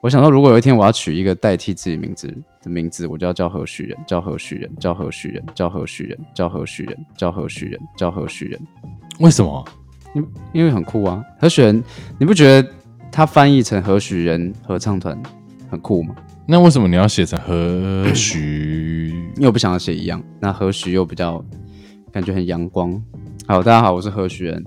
我想到，如果有一天我要取一个代替自己名字的名字，我就要叫何许人，叫何许人，叫何许人，叫何许人，叫何许人，叫何许人，叫何许人。为什么？因因为很酷啊，何许人，你不觉得他翻译成何许人合唱团很酷吗？那为什么你要写成何 许？因为我不想要写一样，那何许又比较感觉很阳光。好，大家好，我是何许人。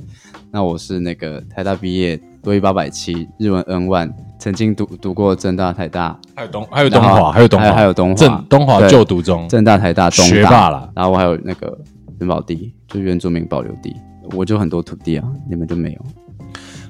那我是那个台大毕业，多一八百七，日文 N one，曾经读读过正大、台大，还有东还有东华，还有东华，还有东华，正东华就读中，正大、台大，学霸了。然后我还有那个元宝地，就原住民保留地，我就很多土地啊，你们就没有。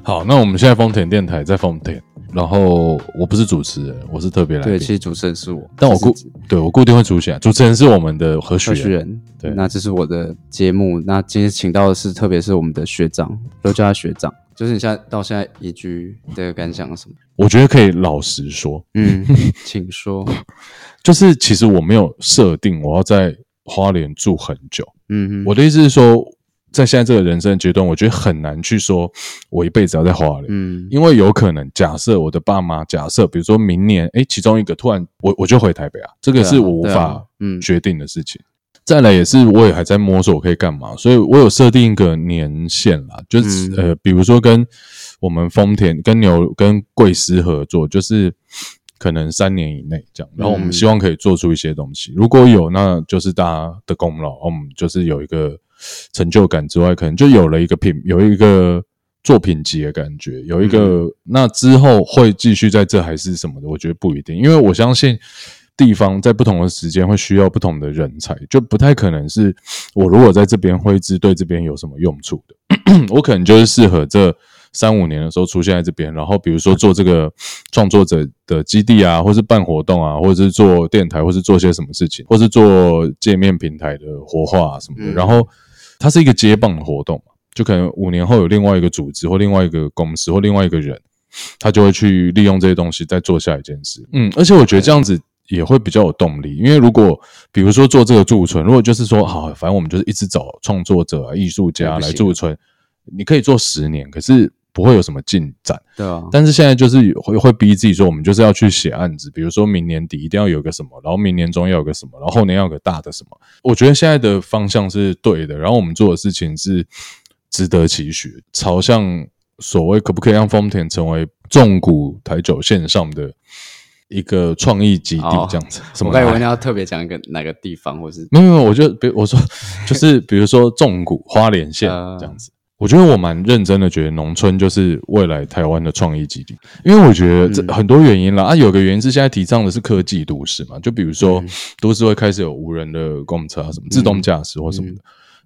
好，那我们现在丰田电台在丰田。然后我不是主持人，我是特别来宾。对，其实主持人是我，但我固对我固定会出现。主持人是我们的何许人？对，那这是我的节目。那今天请到的是，特别是我们的学长，都叫他学长。就是你现在到现在移居的感想什么？我觉得可以老实说，嗯，请说。就是其实我没有设定我要在花莲住很久。嗯，我的意思是说。在现在这个人生阶段，我觉得很难去说，我一辈子要在花莲，嗯，因为有可能假设我的爸妈，假设比如说明年，哎，其中一个突然我我就回台北啊，这个是我无法决定的事情。再来也是我也还在摸索我可以干嘛，所以我有设定一个年限啦，就是呃，比如说跟我们丰田、跟牛、跟贵司合作，就是可能三年以内这样，然后我们希望可以做出一些东西，如果有，那就是大家的功劳，我们就是有一个。成就感之外，可能就有了一个品，有一个作品集的感觉，有一个那之后会继续在这还是什么的，我觉得不一定，因为我相信地方在不同的时间会需要不同的人才，就不太可能是我如果在这边会知对这边有什么用处的，我可能就是适合这三五年的时候出现在这边，然后比如说做这个创作者的基地啊，或是办活动啊，或者是做电台，或是做些什么事情，或是做界面平台的活化啊什么的，然后。它是一个接棒的活动嘛，就可能五年后有另外一个组织或另外一个公司或另外一个人，他就会去利用这些东西再做下一件事。嗯，而且我觉得这样子也会比较有动力，因为如果比如说做这个驻村，如果就是说好，反正我们就是一直找创作者、啊、艺术家来驻村，你可以做十年，可是。不会有什么进展，对啊。但是现在就是会会逼自己说，我们就是要去写案子，比如说明年底一定要有个什么，然后明年中要有个什么，然后后年要有个大的什么。我觉得现在的方向是对的，然后我们做的事情是值得期许，朝向所谓可不可以让丰田成为重谷台九线上的一个创意基地这样子。我刚以为你要特别讲一个哪个地方，或是没有没有，我就比我说就是比如说重谷花莲县这样子。我觉得我蛮认真的，觉得农村就是未来台湾的创意基地，因为我觉得这很多原因啦啊，有个原因是现在提倡的是科技都市嘛，就比如说都市会开始有无人的公车啊，什么自动驾驶或什么的。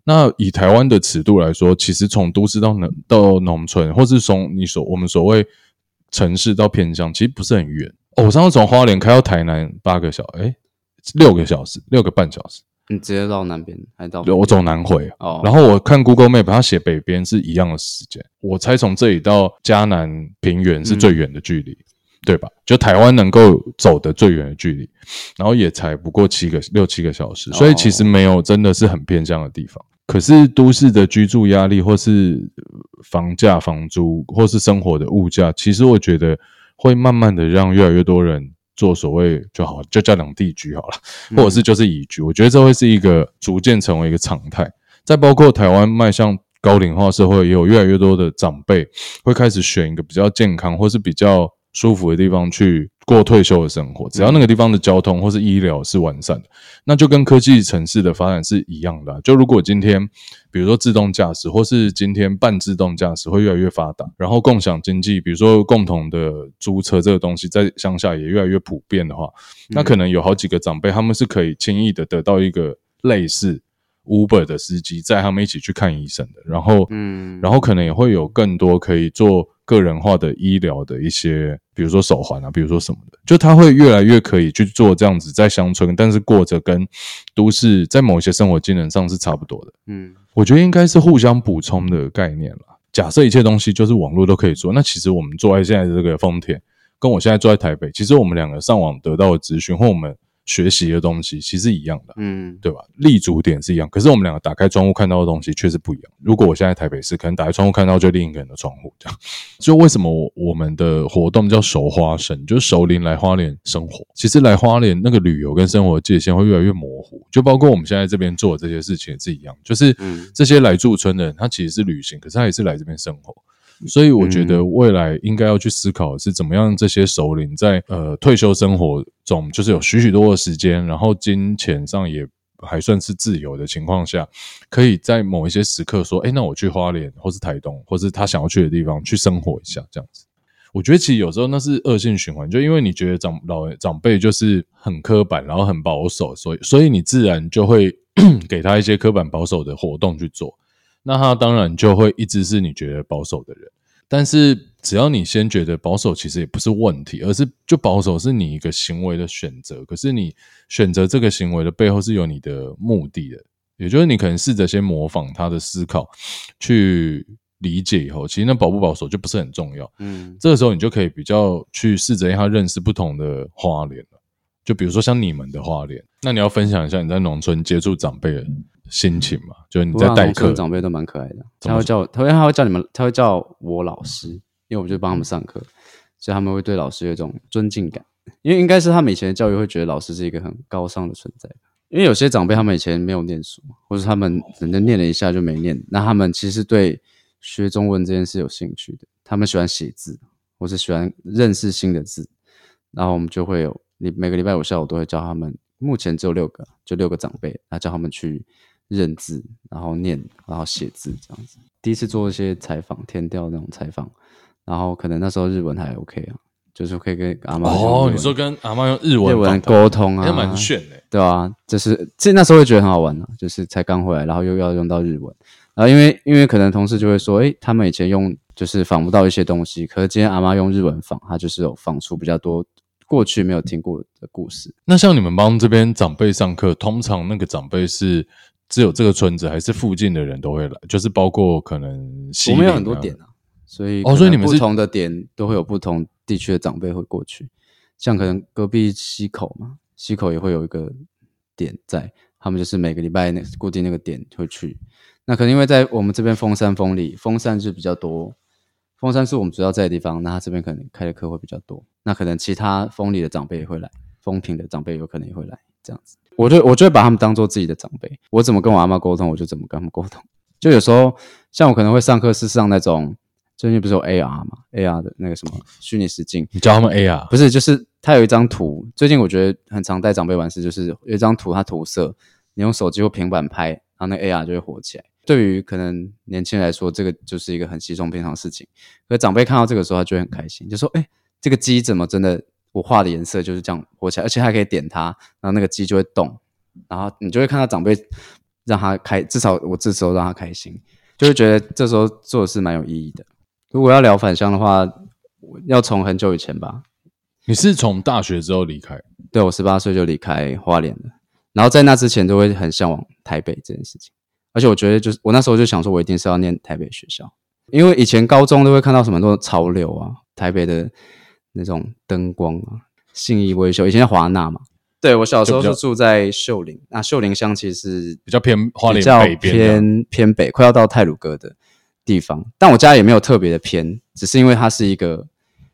那以台湾的尺度来说，其实从都市到农到农村，或是从你所我们所谓城市到偏乡，其实不是很远。我上次从花莲开到台南八个小哎六个小时，六个半小时。你直接到南边，还到我走南回哦。然后我看 Google Map，它写北边是一样的时间。我猜从这里到嘉南平原是最远的距离，对吧？就台湾能够走的最远的距离，然后也才不过七个六七个小时，所以其实没有真的是很偏向的地方。可是都市的居住压力，或是房价、房租，或是生活的物价，其实我觉得会慢慢的让越来越多人。做所谓就好，就叫两地居好了，或者是就是移居，我觉得这会是一个逐渐成为一个常态。再包括台湾迈向高龄化社会，也有越来越多的长辈会开始选一个比较健康或是比较。舒服的地方去过退休的生活，只要那个地方的交通或是医疗是完善的，那就跟科技城市的发展是一样的。就如果今天，比如说自动驾驶，或是今天半自动驾驶会越来越发达，然后共享经济，比如说共同的租车这个东西在乡下也越来越普遍的话，那可能有好几个长辈他们是可以轻易的得到一个类似 Uber 的司机载他们一起去看医生的，然后，嗯，然后可能也会有更多可以做。个人化的医疗的一些，比如说手环啊，比如说什么的，就他会越来越可以去做这样子，在乡村，但是过着跟都市在某些生活技能上是差不多的。嗯，我觉得应该是互相补充的概念了。假设一切东西就是网络都可以做，那其实我们坐在现在的这个丰田，跟我现在坐在台北，其实我们两个上网得到的资讯，或我们学习的东西其实一样的，嗯，对吧？立足点是一样，可是我们两个打开窗户看到的东西确实不一样。如果我现在台北市，可能打开窗户看到就另一个人的窗户，这样。就为什么我我们的活动叫熟花生，就是熟龄来花莲生活。其实来花莲那个旅游跟生活界限会越来越模糊，就包括我们现在这边做的这些事情也是一样，就是嗯这些来驻村的人，他其实是旅行，可是他也是来这边生活。所以我觉得未来应该要去思考是怎么样这些首领在呃退休生活中，就是有许许多的时间，然后金钱上也还算是自由的情况下，可以在某一些时刻说，哎，那我去花莲或是台东，或是他想要去的地方去生活一下，这样子。我觉得其实有时候那是恶性循环，就因为你觉得长老长辈就是很刻板，然后很保守，所以所以你自然就会 给他一些刻板保守的活动去做。那他当然就会一直是你觉得保守的人，但是只要你先觉得保守，其实也不是问题，而是就保守是你一个行为的选择。可是你选择这个行为的背后是有你的目的的，也就是你可能试着先模仿他的思考，去理解以后，其实那保不保守就不是很重要。嗯这个时候你就可以比较去试着让他认识不同的花莲了。就比如说像你们的花莲，那你要分享一下你在农村接触长辈的心情嘛？就是你在代课长辈都蛮可爱的，他会叫我，他会他会叫你们，他会叫我老师，因为我就帮他们上课，所以他们会对老师有一种尊敬感。因为应该是他们以前的教育会觉得老师是一个很高尚的存在，因为有些长辈他们以前没有念书，或者他们只能念了一下就没念，那他们其实对学中文这件事有兴趣的，他们喜欢写字，或是喜欢认识新的字，然后我们就会有，你每个礼拜五下午都会教他们，目前只有六个，就六个长辈，那教他们去认字，然后念，然后写字这样子。第一次做一些采访，填调那种采访，然后可能那时候日文还 OK 啊，就是可以跟阿妈哦，文你说跟阿妈用日日文沟通啊，那蛮炫的。对啊，就是这那时候会觉得很好玩啊，就是才刚回来，然后又要用到日文，然后因为因为可能同事就会说，诶，他们以前用就是仿不到一些东西，可是今天阿妈用日文仿，她就是有仿出比较多过去没有听过的故事。那像你们帮这边长辈上课，通常那个长辈是只有这个村子，还是附近的人都会来？就是包括可能西我们有很多点啊，所以哦所以你们不同的点都会有不同地区的长辈会过去，像可能隔壁溪口嘛，溪口也会有一个点在，他们就是每个礼拜那固定那个点会去。那可能因为在我们这边封山封里，封山是比较多，峰山是我们主要在的地方，那他这边可能开的课会比较多。那可能其他峰里的长辈也会来，风平的长辈有可能也会来，这样子。我就我就会把他们当做自己的长辈，我怎么跟我阿妈沟通，我就怎么跟他们沟通。就有时候像我可能会上课是上那种最近不是有 AR 嘛，AR 的那个什么虚拟实境，你教他们 AR？？不是，就是它有一张图，最近我觉得很常带长辈玩是，就是有一张图，它涂色，你用手机或平板拍，然后那 AR 就会火起来。对于可能年轻人来说，这个就是一个很稀松平常的事情。可长辈看到这个时候，他就会很开心，就说：“哎、这个鸡怎么真的我画的颜色就是这样活起来，而且还可以点它，然后那个鸡就会动，然后你就会看到长辈让他开，至少我这时候让他开心，就会觉得这时候做的是蛮有意义的。如果要聊返乡的话，要从很久以前吧，你是从大学之后离开？对我十八岁就离开花莲了，然后在那之前都会很向往台北这件事情，而且我觉得就是我那时候就想说，我一定是要念台北学校，因为以前高中都会看到什么很多潮流啊，台北的那种灯光啊，信义威秀，以前叫华纳嘛，对我小时候就住在秀林，那秀林乡其实是比较偏花莲比较北边偏偏北，快要到泰鲁阁的地方。但我家也没有特别的偏，只是因为它是一个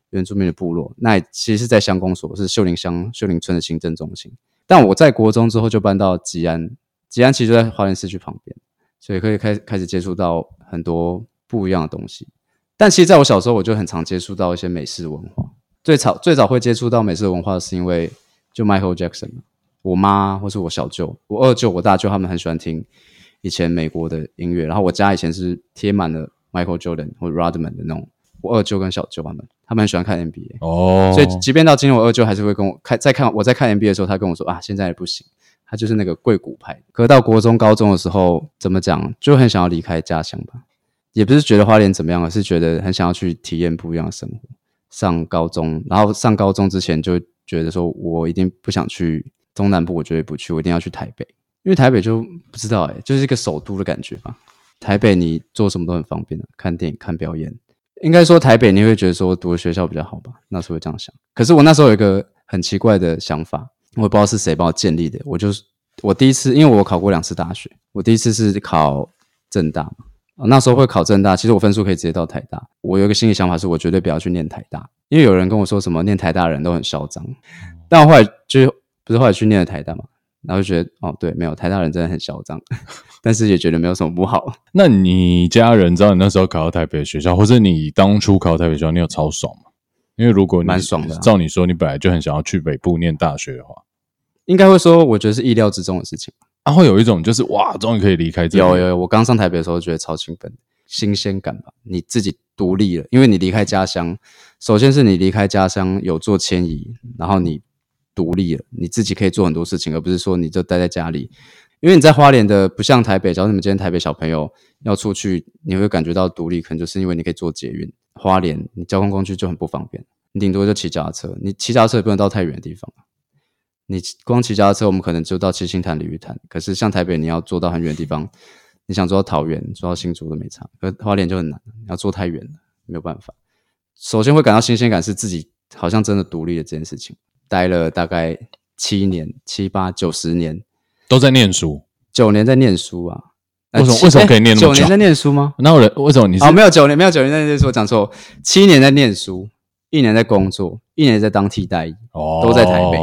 原住民的部落。那其实是在乡公所，是秀林乡秀林村的行政中心。但我在国中之后就搬到吉安，吉安其实就在花莲市区旁边，所以可以开开始接触到很多不一样的东西。但其实在我小时候，我就很常接触到一些美式文化。最早最早会接触到美式文化，是因为就 Michael Jackson 嘛我妈或是我小舅、我二舅、我大舅他们很喜欢听以前美国的音乐，然后我家以前是贴满了 Michael Jordan 或 Rodman 的那种。我二舅跟小舅他们，他们很喜欢看 NBA，、哦，所以即便到今天，我二舅还是会跟我看，在看我在看 NBA 的时候，他跟我说啊，现在也不行，他就是那个贵谷派。可到国中、高中的时候，怎么讲，就很想要离开家乡吧，也不是觉得花莲怎么样，而是觉得很想要去体验不一样的生活。上高中，然后上高中之前就觉得说，我一定不想去中南部，我绝对不去，我一定要去台北，因为台北就不知道哎、就是一个首都的感觉吧。台北你做什么都很方便的，看电影、看表演。应该说台北你会觉得说读的学校比较好吧，那时候会这样想。可是我那时候有一个很奇怪的想法，我也不知道是谁帮我建立的。我就是我第一次，因为我考过两次大学，我第一次是考正大嘛。那时候会考正大，其实我分数可以直接到台大。我有一个心理想法是，我绝对不要去念台大，因为有人跟我说什么念台大的人都很嚣张。但我后来就不是后来去念了台大嘛，然后就觉得哦，对，没有台大人真的很嚣张，但是也觉得没有什么不好。那你家人知道你那时候考到台北的学校，或者你当初考台北学校，你有超爽吗？因为如果蛮爽的，照你说，你本来就很想要去北部念大学的话，应该会说，我觉得是意料之中的事情。啊，会有一种就是哇，终于可以离开这。有有，我刚上台北的时候觉得超兴奋，新鲜感吧。你自己独立了，因为你离开家乡，首先是你离开家乡有做迁移，然后你独立了，你自己可以做很多事情，而不是说你就待在家里。因为你在花莲的不像台北，假如你们今天台北小朋友要出去，你会感觉到独立，可能就是因为你可以坐捷运。花莲你交通工具就很不方便，你顶多就骑脚踏车，你骑脚踏车也不能到太远的地方。你光骑脚踏车，我们可能就到七星潭、鲤鱼潭。可是像台北，你要坐到很远的地方，你想坐到桃园、坐到新竹都没差。可花莲就很难，你要坐太远了，没有办法。首先会感到新鲜感，是自己好像真的独立了这件事情。待了大概七年、七八九十年，都在念书，九年在念书啊？为什么？为什么可以念那么久？九年在念书吗？那我人为什么你？哦，没有九年，没有九年在念书，我讲错。七年在念书，一年在工作，一年在当替代役，哦，都在台北。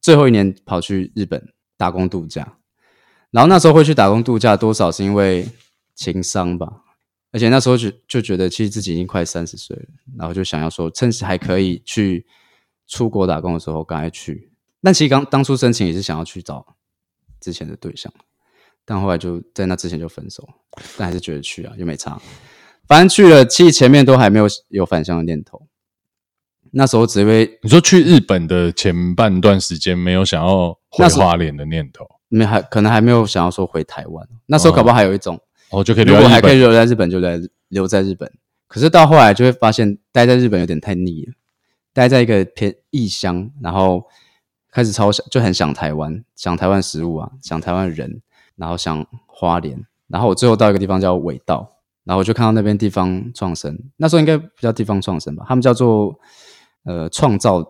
最后一年跑去日本打工度假，然后那时候会去打工度假，多少是因为情商吧，而且那时候就就觉得其实自己已经快三十岁了，然后就想要说趁还可以去出国打工的时候赶快去。但其实刚当初申请也是想要去找之前的对象，但后来就在那之前就分手，但还是觉得去啊，又没差，反正去了，其实前面都还没有有返乡的念头。那时候只会你说去日本的前半段时间没有想要回花莲的念头，没还可能还没有想要说回台湾。那时候搞不好还有一种哦，就可以如果还可以留在日本，就在留在日本。可是到后来就会发现，待在日本有点太腻了。待在一个偏异乡，然后开始超想，就很想台湾，想台湾食物啊，想台湾人，然后想花莲。然后我最后到一个地方叫尾道，然后我就看到那边地方创生，那时候应该不叫地方创生吧，他们叫做。呃，创造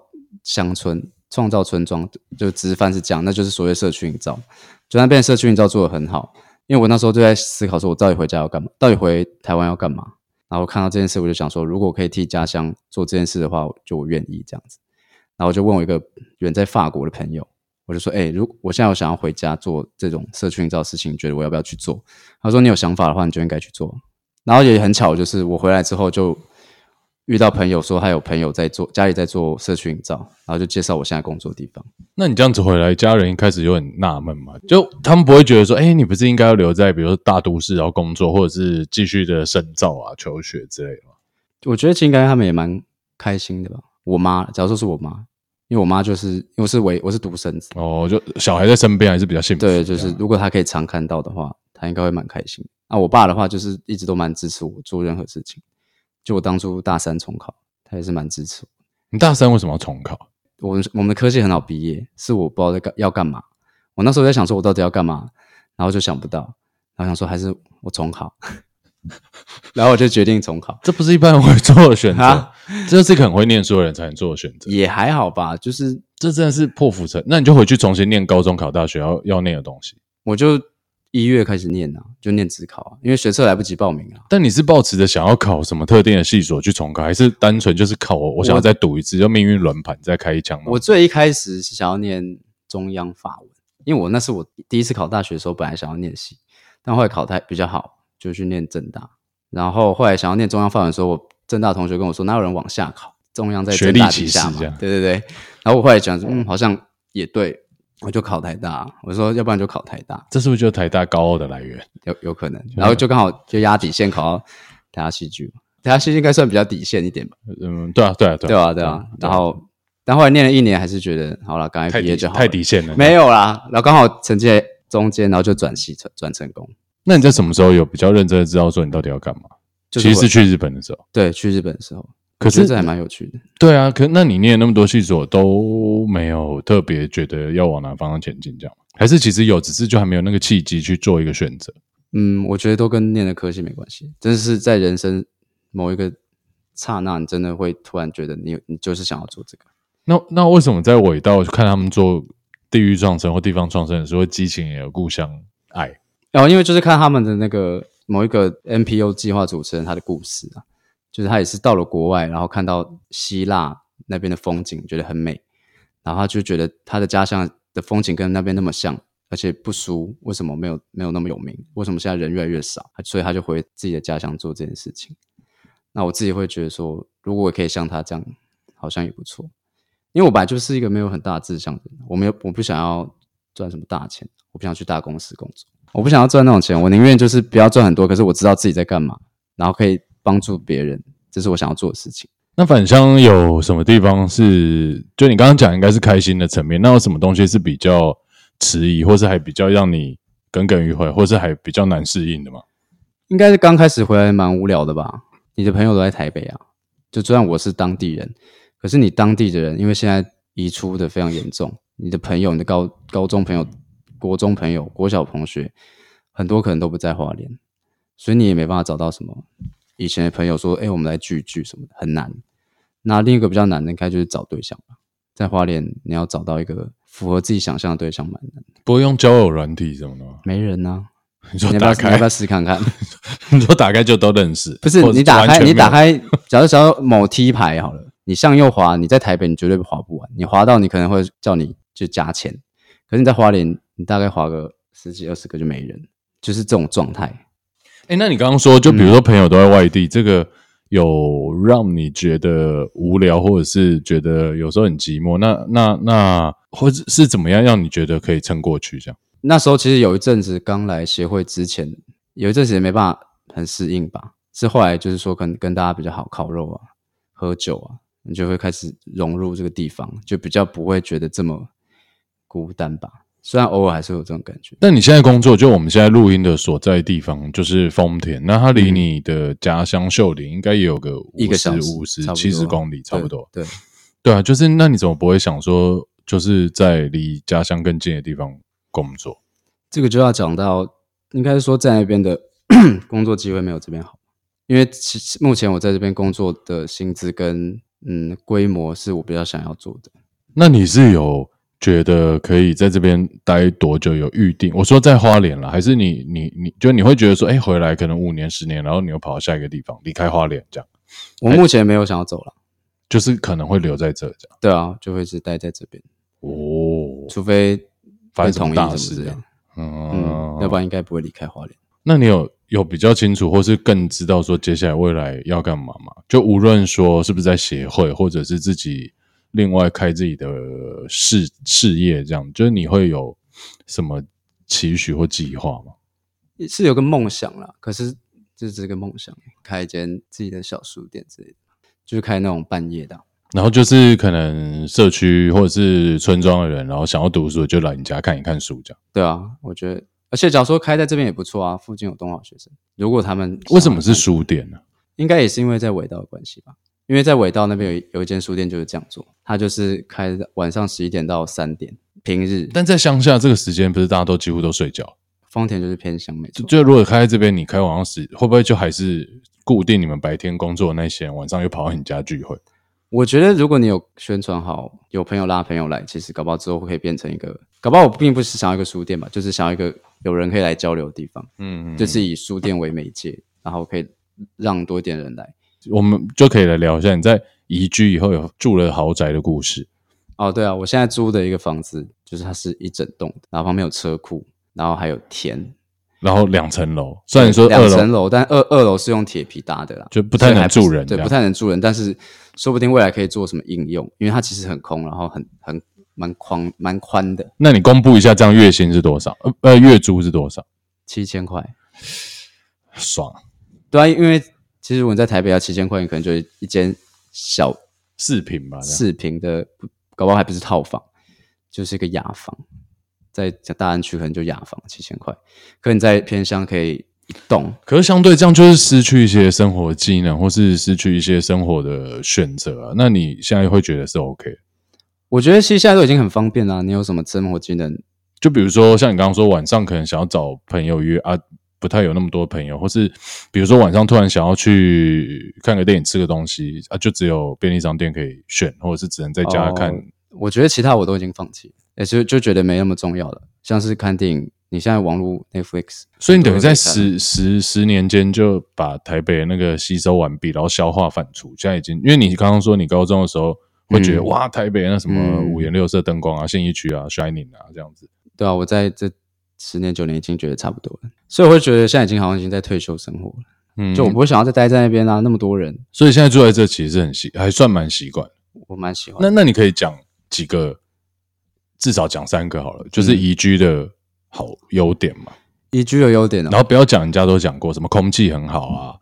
乡村，创造村庄，就直翻是这样，那就是所谓社区营造。就那边社区营造做的很好，因为我那时候就在思考说，我到底回家要干嘛？到底回台湾要干嘛？然后看到这件事，我就想说，如果可以替家乡做这件事的话，就我愿意这样子。然后我就问我一个远在法国的朋友，我就说，哎，如我现在有想要回家做这种社区营造的事情，你觉得我要不要去做？他说，你有想法的话，你就应该去做。然后也很巧，就是我回来之后就。遇到朋友说他有朋友在做家里在做社区营造，然后就介绍我现在工作的地方。那你这样子回来，家人一开始就很纳闷嘛？就他们不会觉得说，哎，你不是应该要留在比如说大都市然后工作，或者是继续的深造啊、求学之类的吗？我觉得其实应该他们也蛮开心的吧。我妈，假如说是我妈，因为我妈就是因为是唯我是独生子哦，就小孩在身边还是比较幸福。对，就是如果他可以常看到的话，他应该会蛮开心。啊我爸的话，就是一直都蛮支持我做任何事情。就我当初大三重考，他也是蛮支持我。你大三为什么要重考？我们我们的科系很好毕业，是我不知道在干要干嘛。我那时候在想说，我到底要干嘛，然后就想不到，然后想说还是我重考，然后我就决定重考。这不是一般人会做的选择，这是一个很会念书的人才能做的选择。也还好吧，就是这真的是破釜沉。那你就回去重新念高中考大学要要念的东西。我就。一月开始念啊，就念自考啊，因为学测来不及报名啊。但你是抱持着想要考什么特定的系所去重考，还是单纯就是考我想要再赌一次，就命运轮盘再开一枪？我最一开始是想要念中央法文，因为我那是我第一次考大学的时候，本来想要念系，但后来考太比较好，就去念正大。然后后来想要念中央法文的时候，我正大同学跟我说，哪有人往下考？中央在正大底下嘛？对对对。然后我后来讲，嗯，好像也对。我就考台大，我说要不然就考台大，这是不是就台大高傲的来源？有有可能，然后就刚好就压底线考到台大戏剧，台大戏剧应该算比较底线一点吧？嗯，对啊，对啊，对啊，对啊。然后但后来念了一年，还是觉得好了，刚才毕业就好，太底线了。没有啦，然后刚好成绩中间，然后就转系转转成功。那你在什么时候有比较认真的知道说你到底要干嘛？其实是去日本的时候，对，去日本的时候。可是这还蛮有趣的，对啊。可那你念那么多系所都没有特别觉得要往哪方向前进，这样还是其实有，只是就还没有那个契机去做一个选择。嗯，我觉得都跟念的科系没关系，真的是在人生某一个刹那，你真的会突然觉得你你就是想要做这个。那那为什么在尾道看他们做地域创生或地方创生的时候，会激情也有故乡爱。然后因为就是看他们的那个某一个 NPO 计划主持人他的故事啊，就是他也是到了国外，然后看到希腊那边的风景，觉得很美，然后他就觉得他的家乡的风景跟那边那么像，而且不输，为什么没有没有那么有名？为什么现在人越来越少？所以他就回自己的家乡做这件事情。那我自己会觉得说，如果我可以像他这样，好像也不错。因为我本来就是一个没有很大志向的人，我没有我不想要赚什么大钱，我不想去大公司工作。我不想要赚那种钱，我宁愿就是不要赚很多，可是我知道自己在干嘛，然后可以帮助别人，这是我想要做的事情。那返乡有什么地方是，就你刚刚讲应该是开心的层面，那有什么东西是比较迟疑，或是还比较让你耿耿于怀，或是还比较难适应的吗？应该是刚开始回来蛮无聊的吧？你的朋友都在台北啊，就虽然我是当地人，可是你当地的人，因为现在移出的非常严重，你的朋友，你的高高中朋友。国中朋友、国小同学，很多可能都不在花莲，所以你也没办法找到什么以前的朋友说：“哎，我们来聚聚什么的，很难。”那另一个比较难的，应该就是找对象吧。在花莲，你要找到一个符合自己想象的对象，蛮难。不会用交友软体什么的吗？没人呢。你说打开，要不要试看看？你说打开就都认识？不是，你打开，你打开，假如假如某 T 牌好了，你向右滑，你在台北你绝对滑不完，你滑到你可能会叫你就加钱，可是你在花莲。你大概划个十几二十个就没人，就是这种状态。哎，那你刚刚说，就比如说朋友都在外地，这个有让你觉得无聊，或者是觉得有时候很寂寞？那那那，或者是怎么样让你觉得可以撑过去？这样？那时候其实有一阵子刚来协会之前，有一阵子也没办法很适应吧。是后来就是说，跟跟大家比较好烤肉啊、喝酒啊，你就会开始融入这个地方，就比较不会觉得这么孤单吧。虽然偶尔还是有这种感觉，但你现在工作就我们现在录音的所在地方就是丰田，那它离你的家乡秀林应该也有个一个小时五十七十公里差不多。对对啊，就是那你怎么不会想说，就是在离家乡更近的地方工作？这个就要讲到，应该是说在那边的 工作机会没有这边好，因为其实目前我在这边工作的薪资跟嗯规模是我比较想要做的。那你是有？觉得可以在这边待多久？有预定？我说在花莲了，还是你你你就你会觉得说，哎，回来可能五年十年，然后你又跑到下一个地方，离开花莲这样？我目前没有想要走了，就是可能会留在这这样。对啊，就会是待在这边哦，除非发生什么大事这样，嗯，要不然应该不会离开花莲。那你有有比较清楚，或是更知道说接下来未来要干嘛吗？就无论说是不是在协会，或者是自己。另外开自己的事事业，这样就是你会有什么期许或计划吗？是有个梦想啦，可是这是个梦想，开一间自己的小书店之类的，就是开那种半夜的。然后就是可能社区或者是村庄的人，然后想要读书就来你家看一看书，这样。对啊，我觉得，而且假如说开在这边也不错啊，附近有东好学生。如果他们为什么是书店呢？应该也是因为在尾道的关系吧。因为在尾道那边有有一间书店就是这样做，它就是开晚上十一点到三点，平日。但在乡下这个时间不是大家都几乎都睡觉？丰田就是偏乡，没错。就如果开在这边，你开晚上十，会不会就还是固定你们白天工作的那些人，晚上又跑到你家聚会？我觉得如果你有宣传好，有朋友拉朋友来，其实搞不好之后可以变成一个，搞不好我并不是想要一个书店嘛，就是想要一个有人可以来交流的地方。嗯嗯，就是以书店为媒介，然后可以让多一点人来。我们就可以来聊一下你在移居以后有住了豪宅的故事。哦，对啊，我现在租的一个房子，就是它是一整栋，然后旁边有车库，然后还有田，然后两层楼。虽然说两层楼，但二二楼是用铁皮搭的啦，就不太能住人。对，不太能住人，但是说不定未来可以做什么应用，因为它其实很空，然后很很蛮宽蛮宽的。那你公布一下，这样月薪是多少？呃呃，月租是多少？七千块，爽。对啊，因为。其实我在台北要七千块钱，可能就一间小四平吧，四平的，搞不好还不是套房，就是一个雅房，在大安区可能就雅房七千块，可你在偏乡可以一栋，可是相对这样就是失去一些生活技能，或是失去一些生活的选择啊。那你现在会觉得是 OK？我觉得其实现在都已经很方便了。你有什么生活技能？就比如说像你刚刚说晚上可能想要找朋友约啊。不太有那么多朋友，或是比如说晚上突然想要去看个电影、吃个东西啊，就只有便利商店可以选，或者是只能在家看。我觉得其他我都已经放弃。也就就觉得没那么重要了。像是看电影，你现在网络 Netflix，所以你等于在十十十年间就把台北那个吸收完毕，然后消化反刍。现在已经，因为你刚刚说你高中的时候会觉得、嗯哇，台北那什么嗯五颜六色灯光啊、信义区啊、Shining 啊这样子。对啊，我在这十年九年已经觉得差不多了，所以我会觉得现在已经好像已经在退休生活了，嗯，就我不会想要再待在那边啊，那么多人，所以现在住在这其实是很习，还算蛮习惯。我蛮喜欢。那那你可以讲几个，至少讲三个好了，就是嗯宜居的好优点嘛。宜居的优点哦，然后不要讲人家都讲过什么空气很好啊，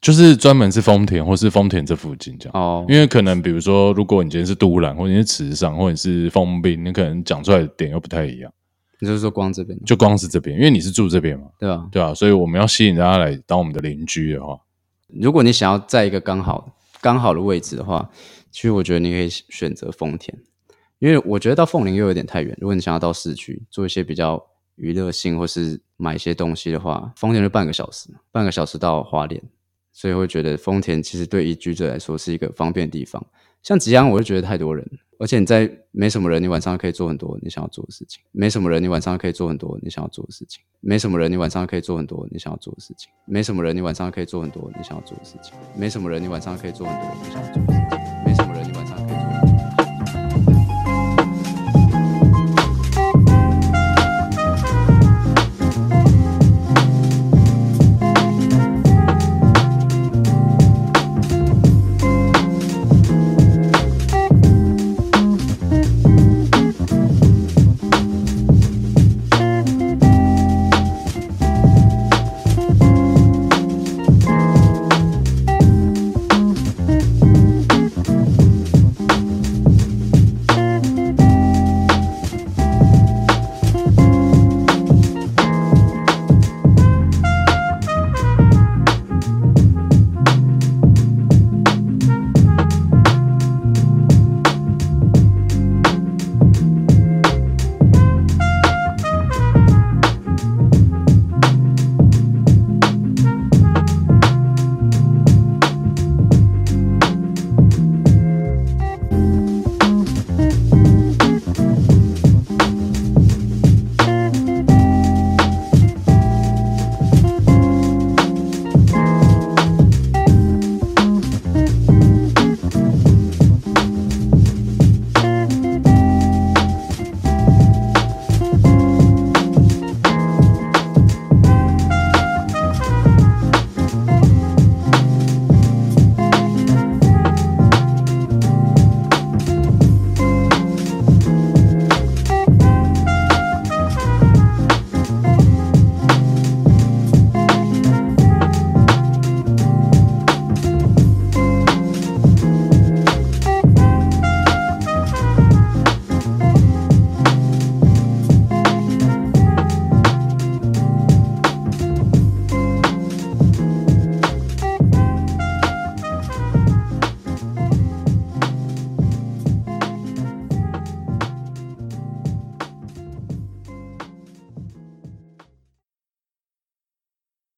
就是专门是丰田或是丰田这附近这样。哦，因为可能比如说，如果你今天是都兰，或者你是池上，或者是丰滨，你可能讲出来的点又不太一样。你就是说光这边就光是这边，因为你是住这边嘛，对吧？对啊，所以我们要吸引大家来当我们的邻居的话，如果你想要在一个刚好刚好的位置的话，其实我觉得你可以选择丰田，因为我觉得到凤林又有点太远。如果你想要到市区做一些比较娱乐性或是买一些东西的话，丰田就半个小时，半个小时到花莲，所以会觉得丰田其实对宜居者来说是一个方便的地方。像吉安，我就觉得太多人，而且你在没什么人，你晚上可以做很多你想要做的事情；没什么人，你晚上可以做很多你想要做的事情；没什么人，你晚上可以做很多你想要做的事情；没什么人，你晚上可以做很多你想要做的事情；没什么人，你晚上可以做很多你想要做的事情；